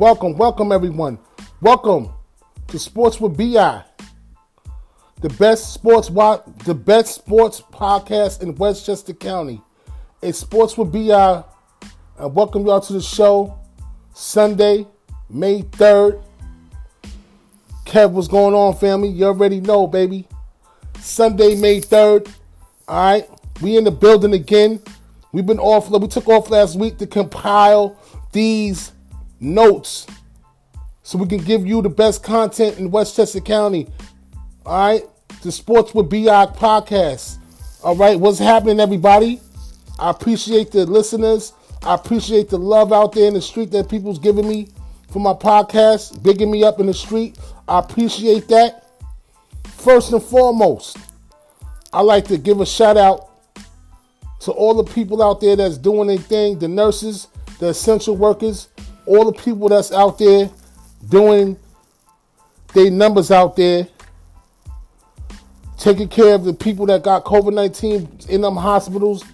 welcome, welcome everyone. Welcome to Sports with BI. The best sports the best sports podcast in Westchester County. It's Sports with BI. I welcome y'all to the show Sunday, May 3rd. Kev, what's going on, family? You already know, baby. Sunday, May 3rd. All right. We in the building again. We've been off. We took off last week to compile these notes so we can give you the best content in Westchester County. All right, the Sports with BI podcast. All right, what's happening, everybody? I appreciate the listeners. I appreciate the love out there in the street that people's giving me for my podcast, bigging me up in the street. I appreciate that. First and foremost, I like to give a shout out to all the people out there that's doing their thing, the nurses, the essential workers, all the people that's out there doing their numbers out there, taking care of the people that got COVID 19 in them hospitals,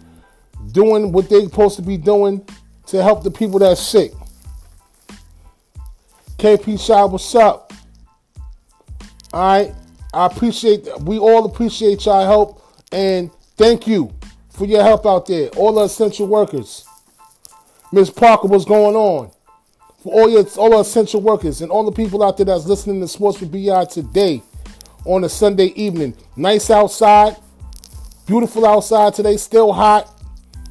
doing what they're supposed to be doing to help the people that's sick. KP Shop, what's up? All right. I appreciate, we all appreciate y'all help and thank you for your help out there, all the essential workers. Miss Parker, what's going on? For all your all the essential workers and all the people out there that's listening to Sports with BI today on a Sunday evening. Nice outside, beautiful outside today, still hot.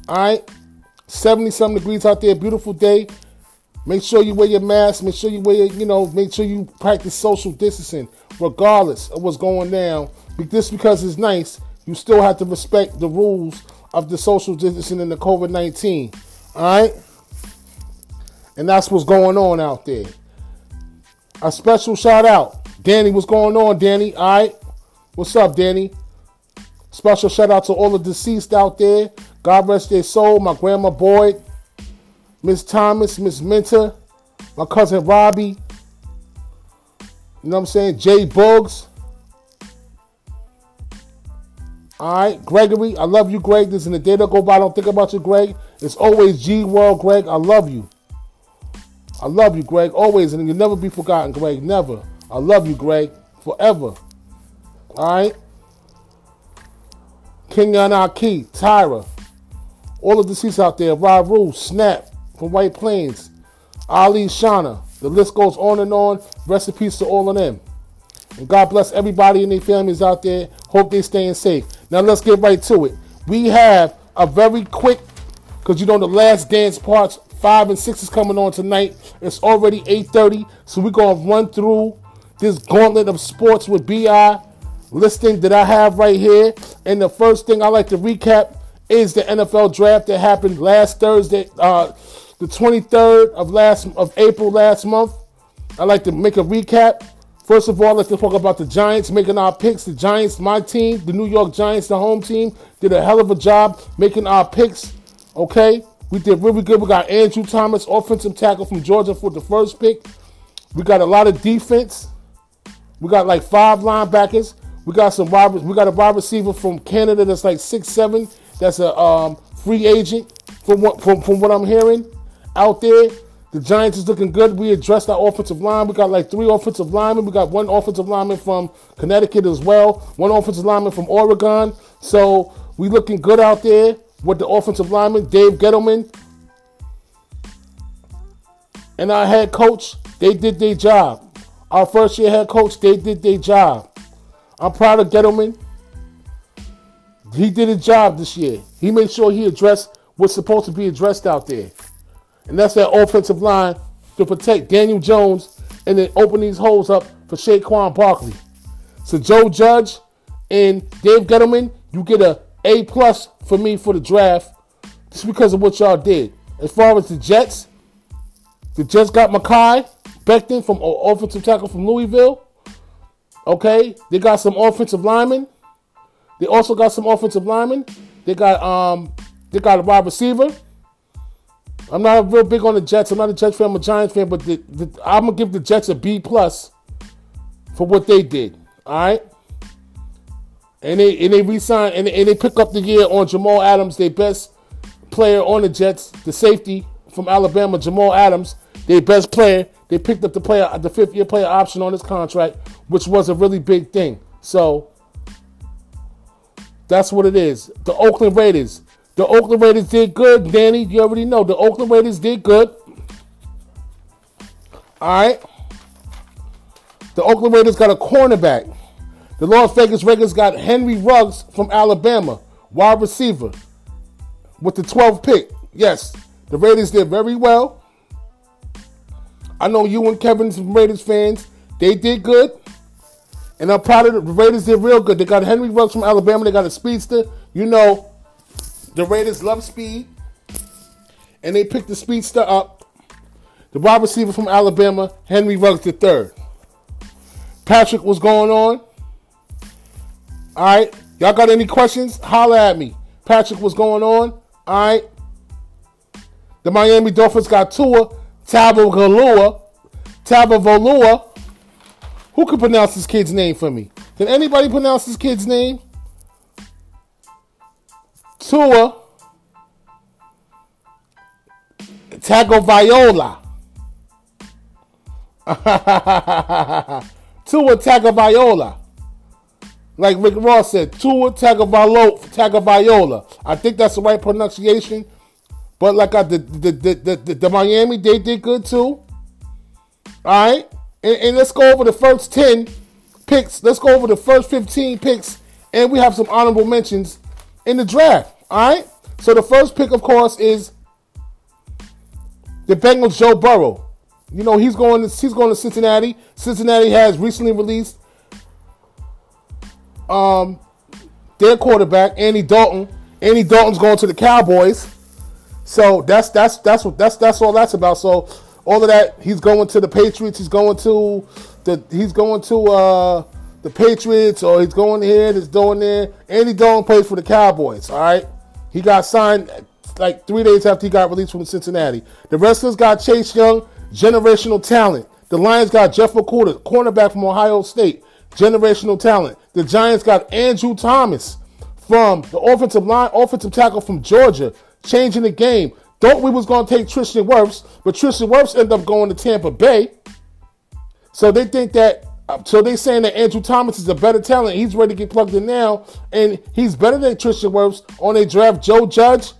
All right, 70 some degrees out there, beautiful day. Make sure you wear your mask. Make sure you wear, your, you know, make sure you practice social distancing, regardless of what's going down. But Just because it's nice, you still have to respect the rules of the social distancing and the COVID 19. All right? And that's what's going on out there. A special shout out. Danny, what's going on, Danny? All right? What's up, Danny? Special shout out to all the deceased out there. God rest their soul. My grandma Boyd, Miss Thomas, Miss Minter, my cousin Robbie. You know what I'm saying? Jay Bugs. All right, Gregory, I love you, Greg. This is the day that go by. I don't think about you, Greg. It's always G World, Greg. I love you. I love you, Greg. Always, and you'll never be forgotten, Greg. Never. I love you, Greg. Forever. All right. King Anarchy, Tyra, all of the seats out there. Rule, Snap from White Plains, Ali Shauna. The list goes on and on. Rest in peace to all of them. And God bless everybody and their families out there. Hope they're staying safe. Now let's get right to it. We have a very quick, because you know the last dance parts, five and six is coming on tonight. It's already 8.30, so we're to run through this gauntlet of sports with BI listing that I have right here. And the first thing I like to recap is the NFL draft that happened last Thursday, uh, the 23rd of last of April last month. I like to make a recap. First of all, let's talk about the Giants making our picks. The Giants, my team, the New York Giants, the home team, did a hell of a job making our picks. Okay, we did really good. We got Andrew Thomas, offensive tackle from Georgia for the first pick. We got a lot of defense. We got like five linebackers. We got some wide. We got a wide receiver from Canada that's like six seven. That's a um, free agent from what from, from what I'm hearing out there. The Giants is looking good. We addressed our offensive line. We got like three offensive linemen. We got one offensive lineman from Connecticut as well. One offensive lineman from Oregon. So we looking good out there with the offensive lineman, Dave Gettleman. And our head coach, they did their job. Our first year head coach, they did their job. I'm proud of Gettleman. He did a job this year. He made sure he addressed what's supposed to be addressed out there. And that's that offensive line to protect Daniel Jones and then open these holes up for Saquon Barkley. So Joe Judge and Dave Gettleman, you get a A plus for me for the draft just because of what y'all did. As far as the Jets, the Jets got Mekhi Becton from offensive tackle from Louisville. Okay, they got some offensive linemen. They also got some offensive linemen. They got um they got a wide receiver. I'm not real big on the Jets. I'm not a Jets fan. I'm a Giants fan, but the, the, I'm gonna give the Jets a B plus for what they did. All right, and they and they resign and, and they pick up the year on Jamal Adams, their best player on the Jets, the safety from Alabama, Jamal Adams, their best player. they picked up the player, the fifth year player option on his contract, which was a really big thing. So that's what it is. The Oakland Raiders. The Oakland Raiders did good, Danny. You already know. The Oakland Raiders did good. All right. The Oakland Raiders got a cornerback. The Las Vegas Raiders got Henry Ruggs from Alabama, wide receiver, with the 12th pick. Yes, the Raiders did very well. I know you and Kevin's Raiders fans. They did good. And I'm proud of the Raiders did real good. They got Henry Ruggs from Alabama. They got a speedster. You know, the Raiders love speed. And they picked the speedster up. The wide receiver from Alabama, Henry Ruggs the third. Patrick, what's going on? All right. Y'all got any questions? Holla at me. Patrick, what's going on? All right. The Miami Dolphins got Tua Tagovailoa. Tagovailoa. Who can pronounce this kid's name for me? Can anybody pronounce this kid's name? Tua Tagovailoa. Tua Tagovailoa. Like Rick Ross said, Tua Tagovailoa. I think that's the right pronunciation. But like I, the, the, the, the, the Miami, they did good too. All right. And, and, let's go over the first 10 picks. Let's go over the first 15 picks. And we have some honorable mentions in the draft. All right. So the first pick, of course, is the Bengals' Joe Burrow. You know, he's going to, he's going to Cincinnati. Cincinnati has recently released um, their quarterback, Andy Dalton. Andy Dalton's going to the Cowboys. So that's that's that's what that's that's all that's about. So all of that, he's going to the Patriots. He's going to the he's going to uh, the Patriots, or he's going here. He's going there. Andy Dalton plays for the Cowboys. All right, he got signed like three days after he got released from Cincinnati. The wrestlers got Chase Young, generational talent. The Lions got Jeff McCourty, cornerback from Ohio State, generational talent. The Giants got Andrew Thomas from the offensive line, offensive tackle from Georgia, changing the game. Thought we was to take Tristan Wirfs, but Tristan Wirfs ended up going to Tampa Bay. So they think that, so they saying that Andrew Thomas is a better talent. He's ready to get plugged in now, and he's better than Tristan Wirfs on a draft. Joe Judge,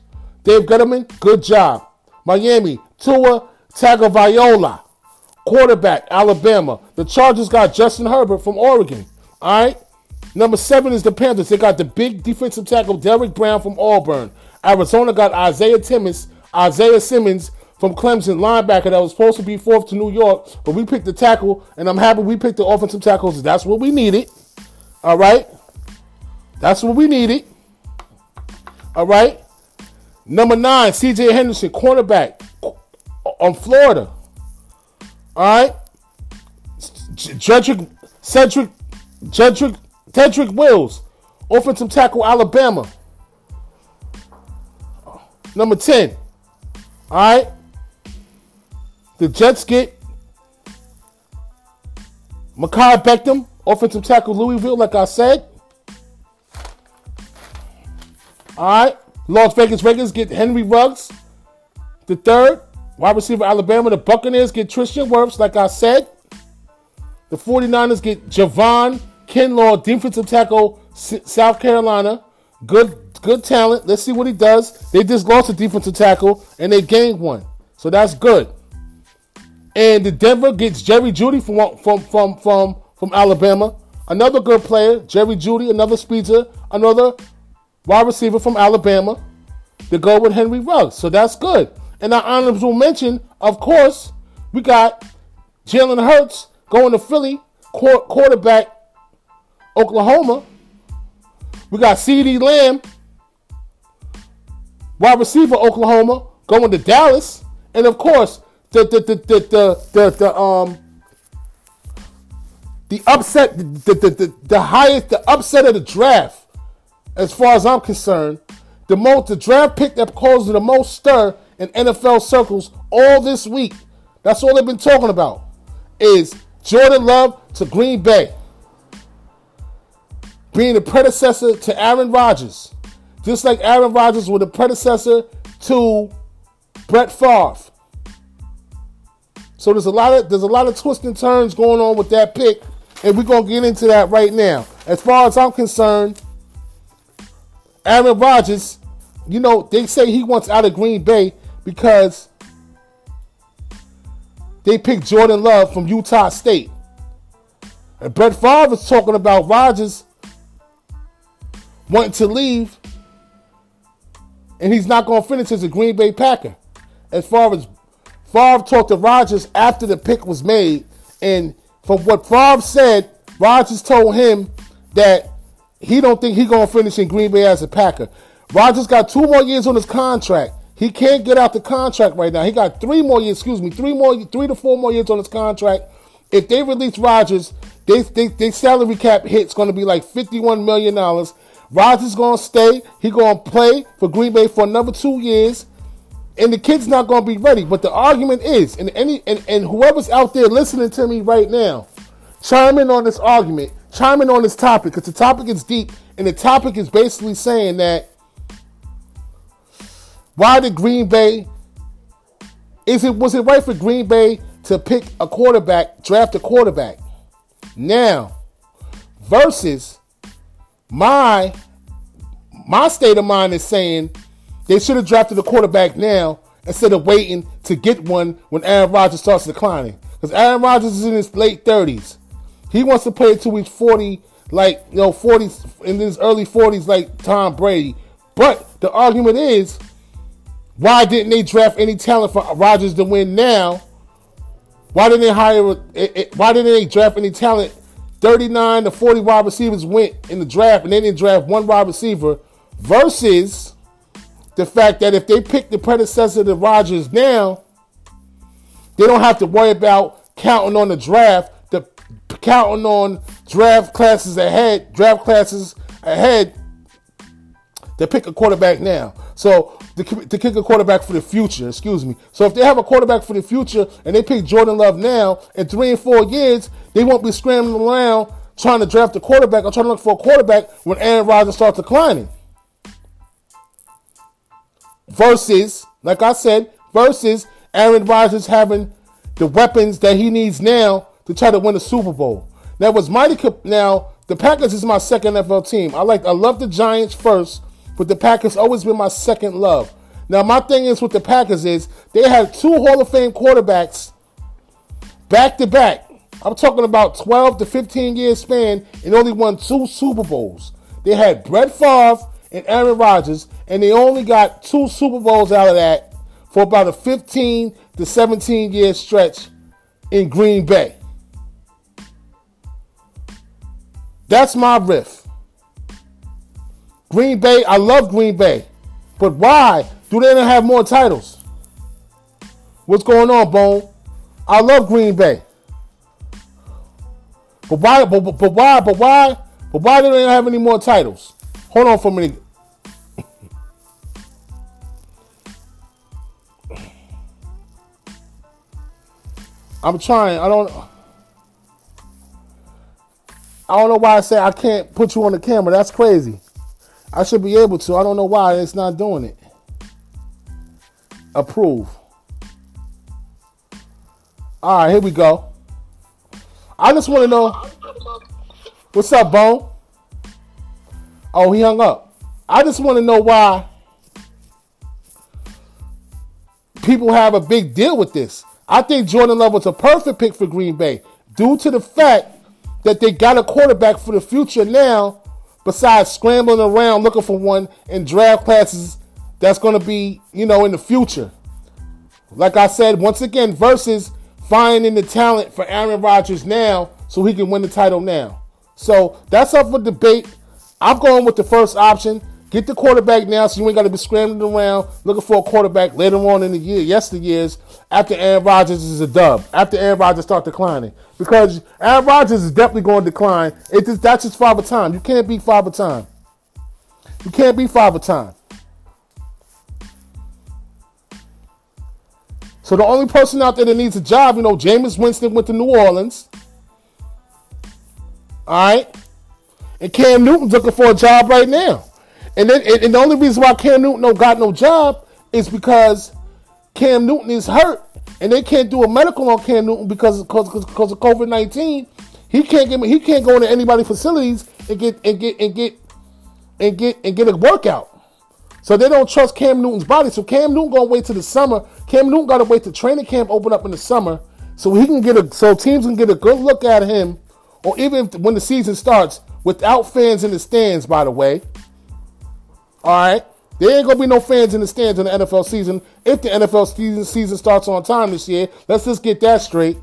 Dave Gettleman, good job. Miami, Tua Tagovailoa, quarterback, Alabama. The Chargers got Justin Herbert from Oregon. All right. Number seven is the Panthers. They got the big defensive tackle Derrick Brown from Auburn. Arizona got Isaiah Timmons, Isaiah Simmons from Clemson, linebacker that was supposed to be fourth to New York, but we picked the tackle, and I'm happy we picked the offensive tackles. That's what we needed. All right. That's what we needed. All right. Number nine, CJ Henderson, cornerback on Florida. All right. Jedrick, Cedric, Jedrick, Tedrick Wills, offensive tackle, Alabama. Number 10. All right. The Jets get Mekhi Beckham, offensive tackle Louisville, like I said. All right. Las Vegas Raiders get Henry Ruggs, the third. Wide receiver Alabama. The Buccaneers get Tristan Wirfs, like I said. The 49ers get Javon Kinlaw, defensive tackle, South Carolina. Good good talent. Let's see what he does. They just lost a defensive tackle and they gained one. So that's good. And the Denver gets Jerry Jeudy from from from from from Alabama. Another good player, Jerry Jeudy, another speedster, another wide receiver from Alabama. To go with Henry Ruggs. So that's good. And our honorable mention, of course, we got Jalen Hurts going to Philly, quarterback Oklahoma. We got CeeDee Lamb wide receiver Oklahoma going to Dallas, and of course the the the the the, the, the um the upset the, the, the, the highest the upset of the draft, as far as I'm concerned, the most the draft pick that caused the most stir in NFL circles all this week. That's all they've been talking about is Jordan Love to Green Bay being the predecessor to Aaron Rodgers. Just like Aaron Rodgers was the predecessor to Brett Favre. So there's a lot of there's a lot of twists and turns going on with that pick, and we're gonna get into that right now. As far as I'm concerned, Aaron Rodgers, you know, they say he wants out of Green Bay because they picked Jordan Love from Utah State. And Brett Favre was talking about Rodgers wanting to leave, and he's not going to finish as a Green Bay Packer. As far as Favre talked to Rodgers after the pick was made, and from what Favre said, Rodgers told him that he don't think he's going to finish in Green Bay as a Packer. Rodgers got two more years on his contract. He can't get out the contract right now. He got three more years, excuse me, three more, three to four more years on his contract. If they release Rodgers, they, they, their salary cap hit's going to be like $51 million. Rodgers going to stay. He going to play for Green Bay for another two years. And the kid's not going to be ready. But the argument is, and, any, and, and whoever's out there listening to me right now, chime in on this argument, chime in on this topic, because the topic is deep. And the topic is basically saying that why did Green Bay? Is it was it right for Green Bay to pick a quarterback, draft a quarterback now versus my my state of mind is saying they should have drafted a quarterback now instead of waiting to get one when Aaron Rodgers starts declining. Because Aaron Rodgers is in his late 30s. He wants to play until he's 40, like, you know, 40s, in his early 40s, like Tom Brady. But the argument is why didn't they draft any talent for Rodgers to win now? Why didn't they hire? Eh, eh, why didn't they draft any talent? 39 to 40 wide receivers went in the draft, and they didn't draft one wide receiver. Versus the fact that if they pick the predecessor to Rodgers now, they don't have to worry about counting on the draft, the counting on draft classes ahead, draft classes ahead. to pick a quarterback now. So to, to kick a quarterback for the future, excuse me. So if they have a quarterback for the future and they pick Jordan Love now, in three and four years, they won't be scrambling around trying to draft a quarterback or trying to look for a quarterback when Aaron Rodgers starts declining. Versus, like I said, versus Aaron Rodgers having the weapons that he needs now to try to win a Super Bowl. Now, was mighty. Now, the Packers is my second NFL team. I like. I love the Giants first, but the Packers always been my second love. Now, my thing is with the Packers is they had two Hall of Fame quarterbacks back to back. I'm talking about 12 to 15 year span and only won two Super Bowls. They had Brett Favre and Aaron Rodgers, and they only got two Super Bowls out of that for about a 15 to 17 year stretch in Green Bay. That's my riff. Green Bay, I love Green Bay. But why do they not have more titles? What's going on, Bone? I love Green Bay. But why but, but, but why but why but why do they not have any more titles? Hold on for a minute. I'm trying. I don't I don't know why I say I can't put you on the camera. That's crazy. I should be able to. I don't know why it's not doing it. Approve. All right, here we go. I just want to know what's up, Bone. Oh, he hung up. I just want to know why people have a big deal with this. I think Jordan Love was a perfect pick for Green Bay due to the fact that they got a quarterback for the future now besides scrambling around looking for one in draft classes that's going to be, you know, in the future. Like I said, once again, versus finding the talent for Aaron Rodgers now so he can win the title now. So that's up for debate. I'm going with the first option. Get the quarterback now so you ain't got to be scrambling around looking for a quarterback later on in the year, yesteryears, after Aaron Rodgers is a dub, after Aaron Rodgers start declining. Because Aaron Rodgers is definitely going to decline. It just, that's just father time. You can't beat father time. You can't beat father time. So the only person out there that needs a job, you know, Jameis Winston went to New Orleans. All right. And Cam Newton's looking for a job right now. And then and the only reason why Cam Newton don't got no job is because Cam Newton is hurt and they can't do a medical on Cam Newton because because because of COVID nineteen. He can't get he can't go into anybody's facilities and get and get and get and get and get a workout. So they don't trust Cam Newton's body. So Cam Newton gonna wait till the summer. Cam Newton gotta wait till training camp open up in the summer so he can get a so teams can get a good look at him, or even when the season starts without fans in the stands. By the way, all right, there ain't gonna be no fans in the stands in the NFL season if the NFL season season starts on time this year. Let's just get that straight,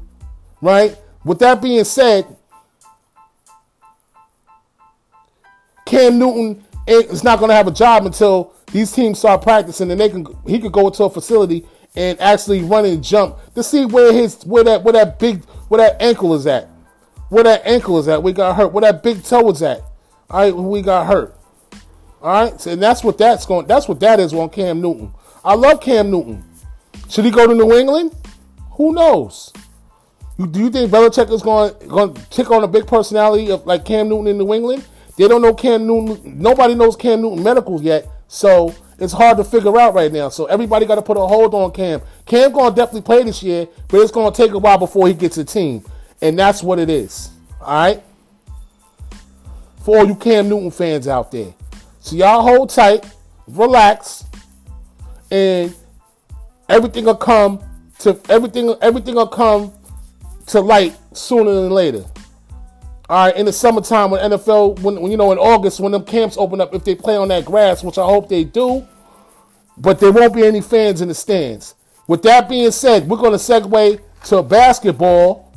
right? With that being said, Cam Newton is not gonna have a job until these teams start practicing, and they can he could go into a facility and actually run and jump to see where his where that where that big where that ankle is at, where that ankle is at. We got hurt. Where that big toe is at. All right, we got hurt. All right, so, and that's what that's going. That's what that is on Cam Newton. I love Cam Newton. Should he go to New England? Who knows? Do you think Belichick is going going to take on a big personality of like Cam Newton in New England? They don't know Cam Newton. Nobody knows Cam Newton medicals yet, so it's hard to figure out right now. So everybody got to put a hold on Cam. Cam going to definitely play this year, but it's going to take a while before he gets a team, and that's what it is. All right. For all you Cam Newton fans out there, so y'all hold tight, relax, and everything will come to everything. Everything will come to light sooner than later. All right, in the summertime when NFL, when, when you know in August when them camps open up, if they play on that grass, which I hope they do, but there won't be any fans in the stands. With that being said, we're going to segue to basketball,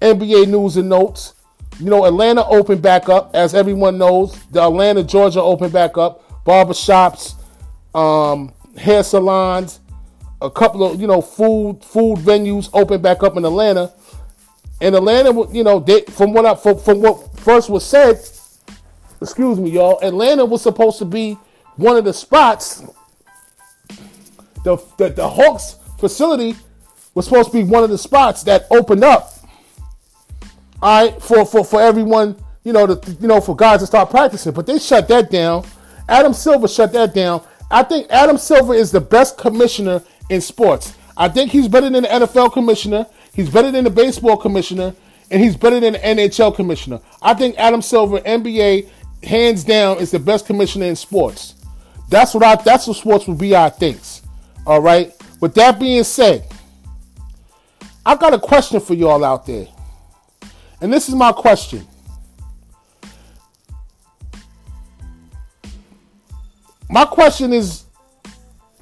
NBA news and notes. You know, Atlanta opened back up, as everyone knows. The Atlanta, Georgia opened back up. Barbershops, um, hair salons, a couple of you know food food venues opened back up in Atlanta. And Atlanta, you know, they, from what I from, from what first was said, excuse me, y'all. Atlanta was supposed to be one of the spots. The the, the Hawks facility was supposed to be one of the spots that opened up all right, for, for, for everyone, you know, to, you know, for guys to start practicing. But they shut that down. Adam Silver shut that down. I think Adam Silver is the best commissioner in sports. I think he's better than the NFL commissioner. He's better than the baseball commissioner, and he's better than the NHL commissioner. I think Adam Silver, NBA, hands down, is the best commissioner in sports. That's what I. That's what sports with BI thinks. All right. With that being said, I've got a question for y'all out there. And this is my question. My question is,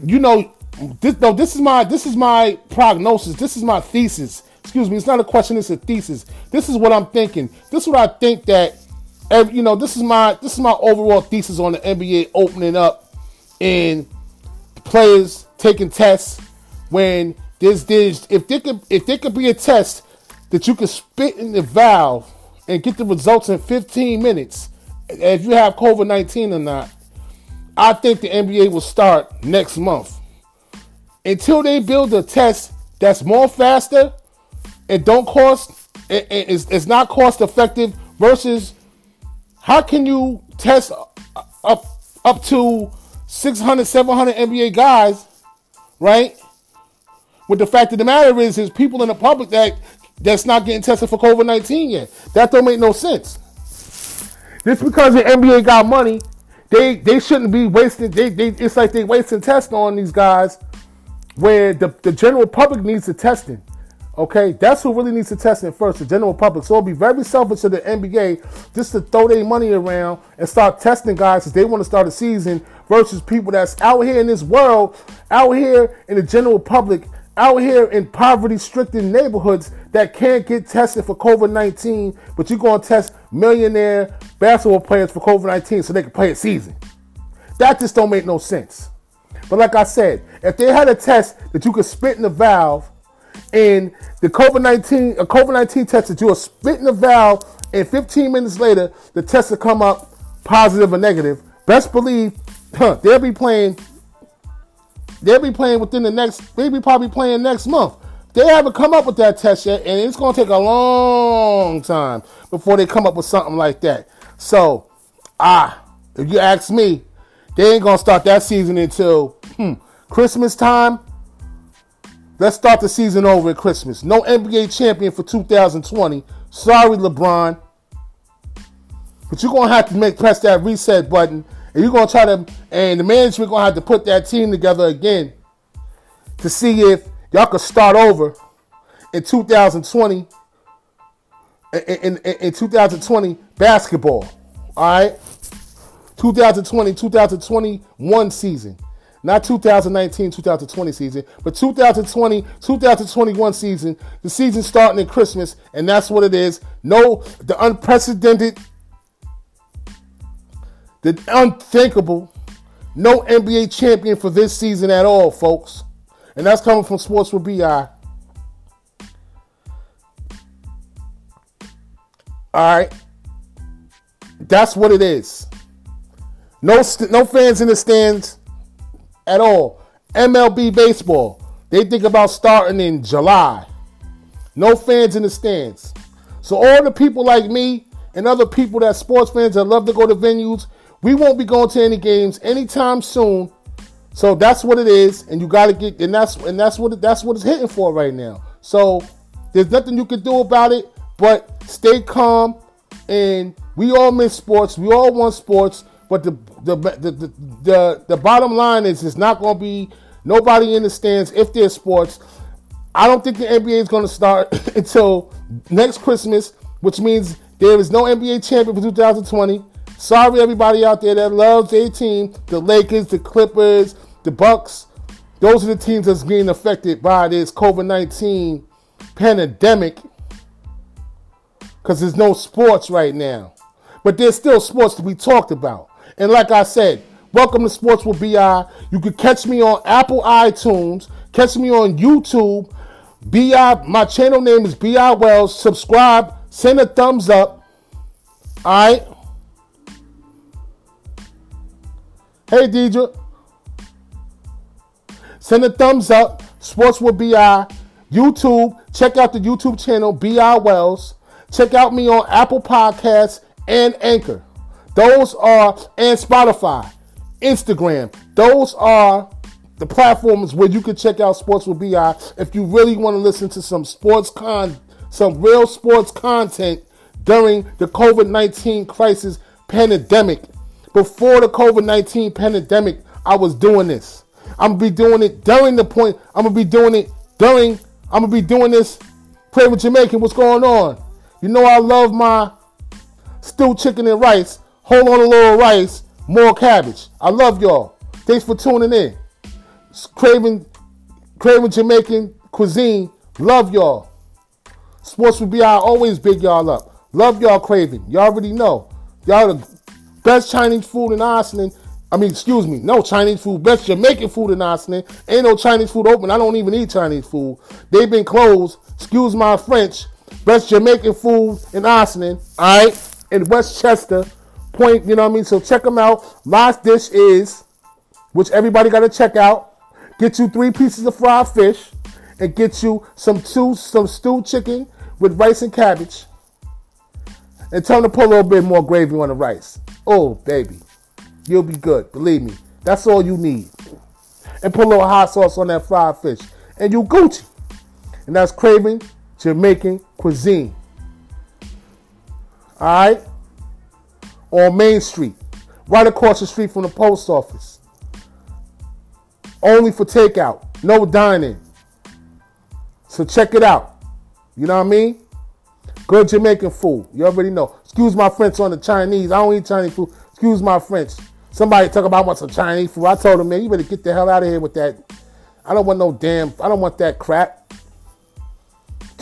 you know, this, no, this is my this is my prognosis. This is my thesis. Excuse me. It's not a question. It's a thesis. This is what I'm thinking. This is what I think that, every, you know, this is my this is my overall thesis on the NBA opening up and players taking tests when there's there's if there could if there could be a test that you can spit in the valve and get the results in 15 minutes if you have COVID 19 or not, I think the NBA will start next month. Until they build a test that's more faster and don't cost, it's not cost effective versus how can you test up up to 600, 700 NBA guys, right? With the fact of the matter is, is people in the public that that's not getting tested for COVID 19 yet. That don't make no sense. Just because the NBA got money, they they shouldn't be wasting. They, they it's like they wasting tests on these guys, where the, the general public needs the testing. Okay, that's who really needs the testing first, the general public. So it'll be very selfish of the NBA just to throw their money around and start testing guys because they want to start a season versus people that's out here in this world, out here in the general public out here in poverty stricken neighborhoods that can't get tested for COVID 19, but you're going to test millionaire basketball players for COVID 19 so they can play a season. That just don't make no sense. But like I said, if they had a test that you could spit in the valve and the COVID 19, a COVID 19 test that you would spit in the valve and 15 minutes later the test will come up positive or negative, best believe huh, they'll be playing They'll be playing within the next, they'll be probably playing next month. They haven't come up with that test yet, and it's going to take a long time before they come up with something like that. So, ah, if you ask me, they ain't going to start that season until hmm, Christmas time. let's start the season over at Christmas. No NBA champion for 2020. Sorry, LeBron. But you're gonna have to make press that reset button, and you're gonna try to, and the management gonna have to put that team together again to see if y'all could start over in 2020. In, in, in 2020 basketball, all right. 2020, 2021 season. Not 2019, 2020 season, but 2020, 2021 season. The season starting at Christmas, and that's what it is. No, the unprecedented, the unthinkable, no NBA champion for this season at all, folks. And that's coming from Sports with BI. All right. That's what it is. No, no fans in the stands at all. MLB baseball, they think about starting in July. No fans in the stands. So all the people like me and other people that sports fans that love to go to venues, we won't be going to any games anytime soon. So that's what it is, and you got to get, and that's and that's what it, that's what it's hitting for right now. So there's nothing you can do about it, but stay calm. And we all miss sports. We all want sports. But the the the the, the, the bottom line is it's not going to be nobody in the stands if there's sports. I don't think the NBA is going to start until next Christmas, which means there is no NBA champion for 2020. Sorry, everybody out there that loves a team, the Lakers, the Clippers, the Bucks. Those are the teams that's being affected by this COVID 19 pandemic because there's no sports right now. But there's still sports to be talked about. And like I said, welcome to Sports with BI. You can catch me on Apple iTunes, catch me on YouTube. BI, my channel name is BI Wells. Subscribe, send a thumbs up. All right. Hey, Deidre. Send a thumbs up. Sports with BI. YouTube. Check out the YouTube channel, BI Wells. Check out me on Apple Podcasts and Anchor. Those are, and Spotify, Instagram. Those are the platforms where you can check out Sports with BI if you really want to listen to some sports con, some real sports content during the COVID 19 crisis pandemic. Before the COVID 19 pandemic, I was doing this. I'm gonna be doing it during the point. I'm gonna be doing it during. I'm gonna be doing this. Pray with Jamaican. What's going on? You know I love my stewed chicken and rice. Hold on a little rice, more cabbage. I love y'all. Thanks for tuning in. Craving, craving Jamaican cuisine. Love y'all. Sports with BI Always big y'all up. Love y'all craving. Y'all already know. Y'all the best Chinese food in Iceland. I mean, excuse me, no Chinese food. Best Jamaican food in Iceland. Ain't no Chinese food open. I don't even eat Chinese food. They've been closed. Excuse my French. Best Jamaican food in Iceland. All right, in Westchester point, you know what I mean? So check them out. Last dish is, which everybody got to check out. Get you three pieces of fried fish and get you some two some stewed chicken with rice and cabbage. And tell them to put a little bit more gravy on the rice. Oh, baby. You'll be good. Believe me. That's all you need. And put a little hot sauce on that fried fish. And you Gucci. And that's craving Jamaican cuisine. All right? on Main Street, right across the street from the post office. Only for takeout, no dining. So check it out. You know what I mean? Good Jamaican food. You already know. Excuse my French on the Chinese. I don't eat Chinese food. Excuse my French. Somebody talk about what's some Chinese food. I told them, man, you better get the hell out of here with that. I don't want no damn. I don't want that crap.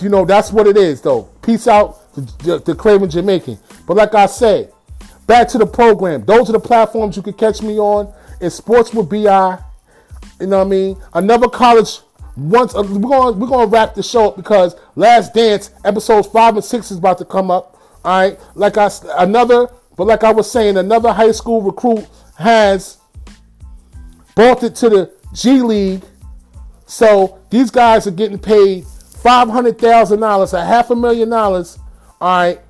You know that's what it is, though. Peace out to, to Craving Jamaican. But like I said, Back to the program. Those are the platforms you can catch me on. It's Sports with BI. You know what I mean? Another college once uh, we're going we're going to wrap the show up because Last Dance episodes 5 and 6 is about to come up. All right? Like I another but like I was saying another high school recruit has bolted to the G League. So these guys are getting paid $500,000, a half a million dollars, all right,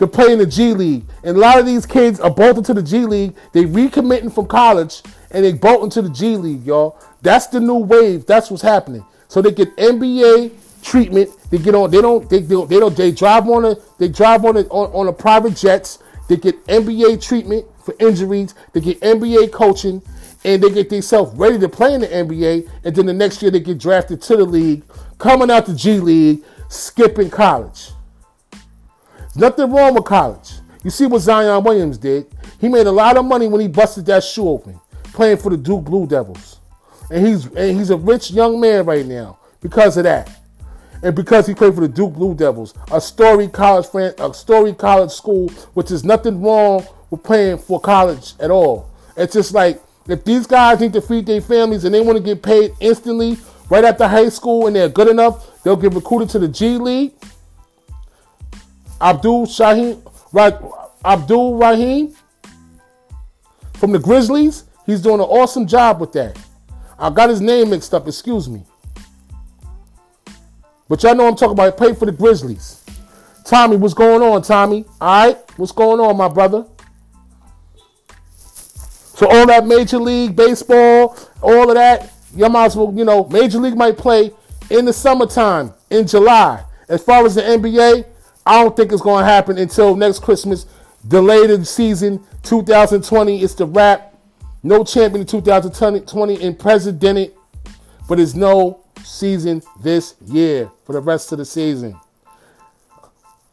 to play in the G League. And a lot of these kids are bolted to the G League. They recommitting from college and they bolting into the G League, y'all. That's the new wave. That's what's happening. So they get NBA treatment. They get on. They don't. They, they, they don't. They drive on a. They drive on a, on, on a private jets. They get NBA treatment for injuries. They get NBA coaching, and they get themselves ready to play in the NBA. And then the next year they get drafted to the league, coming out the G League, skipping college. There's nothing wrong with college. You see what Zion Williams did? He made a lot of money when he busted that shoe open, playing for the Duke Blue Devils. And he's and he's a rich young man right now because of that. And because he played for the Duke Blue Devils, a story college fan, a story college school, which is nothing wrong with playing for college at all. It's just like if these guys need to feed their families and they want to get paid instantly right after high school and they're good enough, they'll get recruited to the G League. Abdul Shaheen, right? Abdul Rahim from the Grizzlies, he's doing an awesome job with that. I got his name mixed up, excuse me. But y'all know I'm talking about. pay for the Grizzlies. Tommy, what's going on, Tommy? All right, what's going on, my brother? So all that Major League Baseball, all of that, you might as well, you know, Major League might play in the summertime, in July. As far as the NBA, I don't think it's going to happen until next Christmas. Delayed season 2020. It's the wrap. No champion in 2020 and president, but there's no season this year for the rest of the season.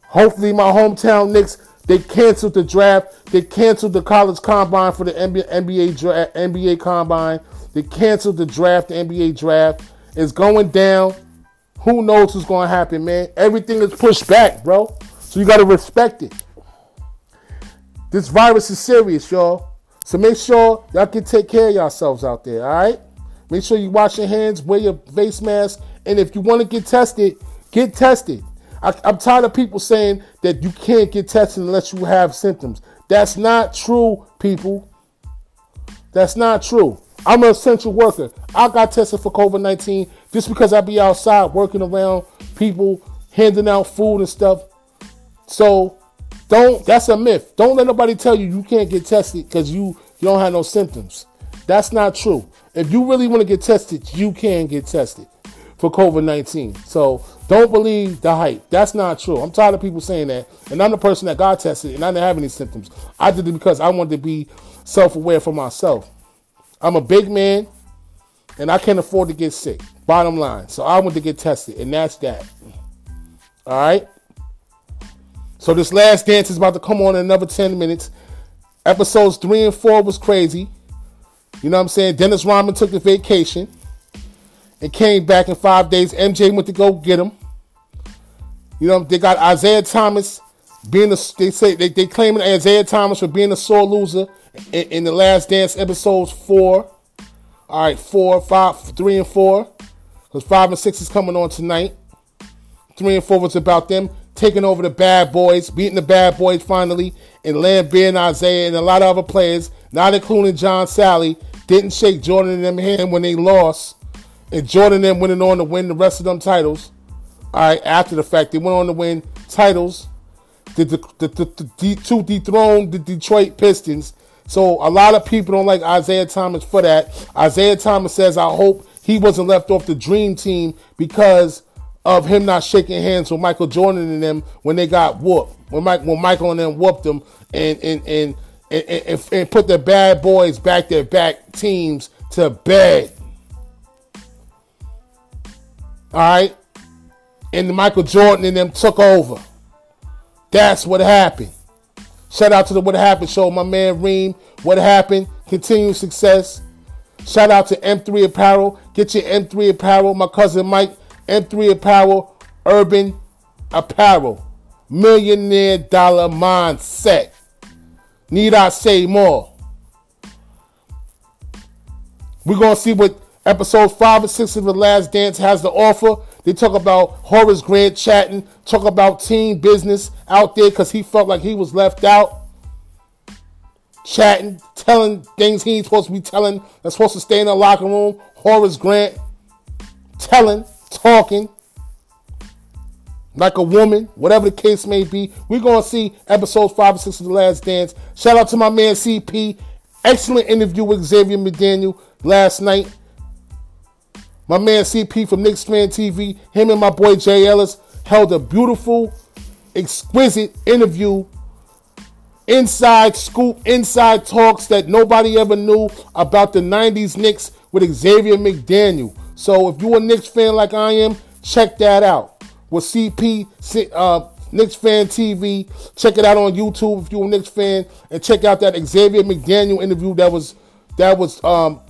Hopefully, my hometown Knicks they canceled the draft. They canceled the college combine for the NBA NBA, draft, NBA combine. They canceled the draft. The NBA draft is going down. Who knows what's going to happen, man? Everything is pushed back, bro. So you got to respect it. This virus is serious, y'all. So make sure y'all can take care of yourselves out there, all right? Make sure you wash your hands, wear your face mask, and if you want to get tested, get tested. I, am tired of people saying that you can't get tested unless you have symptoms. That's not true, people. That's not true. I'm an essential worker. I got tested for COVID 19 just because I be outside working around people, handing out food and stuff. So don't, that's a myth. Don't let nobody tell you you can't get tested because you, you don't have no symptoms. That's not true. If you really want to get tested, you can get tested for COVID 19. So don't believe the hype. That's not true. I'm tired of people saying that. And I'm the person that got tested and I didn't have any symptoms. I did it because I wanted to be self aware for myself. I'm a big man and I can't afford to get sick. Bottom line. So I went to get tested, and that's that. All right. So this last dance is about to come on in another 10 minutes. Episodes three and four was crazy. You know what I'm saying? Dennis Rodman took the vacation and came back in five days. MJ went to go get him. You know, they got Isiah Thomas being a, they say they, they claiming Isiah Thomas for being a sore loser in, in the last dance episodes four. All right, four, five, three, and four. Because five and six is coming on tonight. Three and four was about them taking over the bad boys, beating the bad boys finally, and Laimbeer and Isiah and a lot of other players, not including John Salley, didn't shake Jordan and them hand when they lost. And Jordan and them went on to win the rest of them titles. All right, after the fact, they went on to win titles. The, the, the, the, the to dethrone the Detroit Pistons. So a lot of people don't like Isiah Thomas for that. Isiah Thomas says, I hope he wasn't left off the dream team because of him not shaking hands with Michael Jordan and them when they got whooped. When Mike when Michael and them whooped them and and and and, and, and put the bad boys back their back teams to bed. All right. And Michael Jordan and them took over. That's what happened. Shout out to the What Happened show, my man Reem. What happened? Continued success. Shout out to M3 Apparel. Get your M3 Apparel. My cousin Mike, M3 Apparel, Urban Apparel. Millionaire dollar mindset. Need I say more? We're going to see what episode 5 and 6 of The Last Dance has to offer. They talk about Horace Grant chatting, talk about team business out there because he felt like he was left out. Chatting, telling things he ain't supposed to be telling, that's supposed to stay in the locker room. Horace Grant telling, talking like a woman, whatever the case may be. We're going to see episodes 5 and 6 of The Last Dance. Shout out to my man CP. Excellent interview with Xavier McDaniel last night. My man CP from Knicks Fan TV, him and my boy Jay Ellis held a beautiful, exquisite interview. Inside scoop, inside talks that nobody ever knew about the 90s Knicks with Xavier McDaniel. So if you're a Knicks fan like I am, check that out. With CP, uh, Knicks Fan TV. Check it out on YouTube if you're a Knicks fan, and check out that Xavier McDaniel interview that was that was um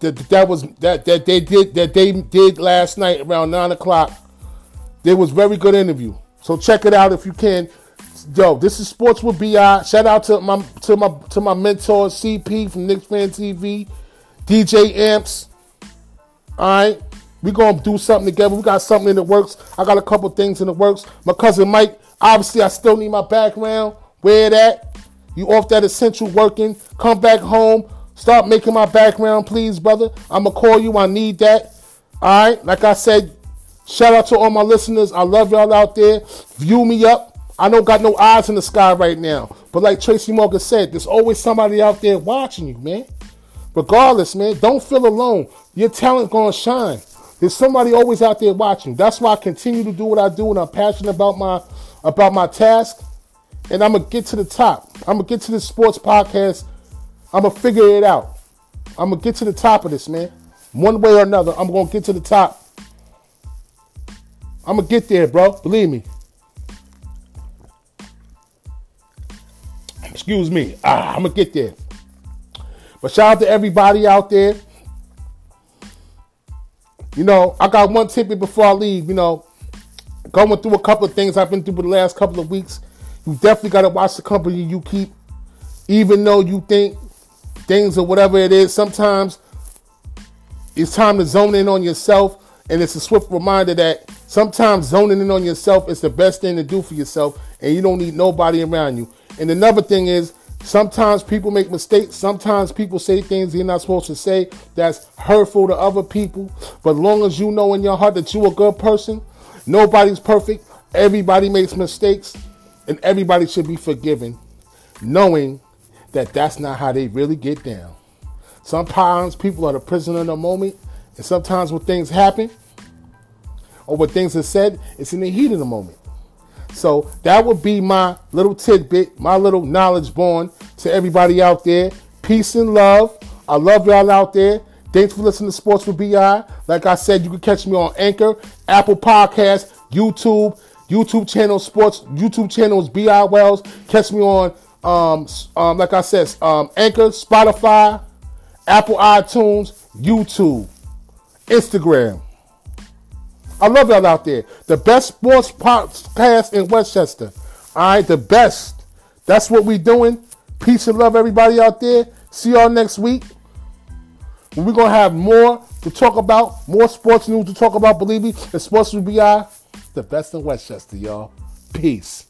that that was that that they did that they did last night around nine o'clock. It was very good interview. So check it out if you can. Yo, this is Sports with BI. Shout out to my to my to my mentor CP from Knicks Fan TV, DJ Amps. All right, we gonna do something together. We got something in the works. I got a couple things in the works. My cousin Mike. Obviously, I still need my background. Where that? You off that essential working? Come back home. Start making my background, please, brother. I'ma call you. I need that. All right. Like I said, shout out to all my listeners. I love y'all out there. View me up. I don't got no eyes in the sky right now. But like Tracy Morgan said, there's always somebody out there watching you, man. Regardless, man, don't feel alone. Your talent gonna shine. There's somebody always out there watching. That's why I continue to do what I do, and I'm passionate about my about my task. And I'm gonna get to the top. I'm gonna get to this sports podcast. I'm gonna figure it out. I'm gonna get to the top of this, man. One way or another, I'm gonna get to the top. I'm gonna get there, bro. Believe me. Excuse me. Ah, I'm gonna get there. But shout out to everybody out there you know, I got one tidbit before I leave. You know, going through a couple of things I've been through the last couple of weeks. You definitely got to watch the company you keep, even though you think things or whatever it is. Sometimes it's time to zone in on yourself, and it's a swift reminder that sometimes zoning in on yourself is the best thing to do for yourself, and you don't need nobody around you. And another thing is Sometimes people make mistakes. Sometimes people say things they're not supposed to say that's hurtful to other people. But long as you know in your heart that you're a good person, nobody's perfect. Everybody makes mistakes, and everybody should be forgiven, knowing that that's not how they really get down. Sometimes people are the prisoner of the moment, and sometimes when things happen or when things are said, it's in the heat of the moment. So that would be my little tidbit, my little knowledge born to everybody out there. Peace and love. I love y'all out there. Thanks for listening to Sports with BI. Like I said, you can catch me on Anchor, Apple Podcast, YouTube, YouTube channel Sports, YouTube channels BI Wells. Catch me on, um, um, like I said, um, Anchor, Spotify, Apple iTunes, YouTube, Instagram. I love y'all out there. The best sports podcast in Westchester. All right, the best. That's what we doing. Peace and love, everybody out there. See y'all next week. We're gonna have more to talk about, more sports news to talk about. Believe me, the sports will be uh, the best in Westchester, y'all. Peace.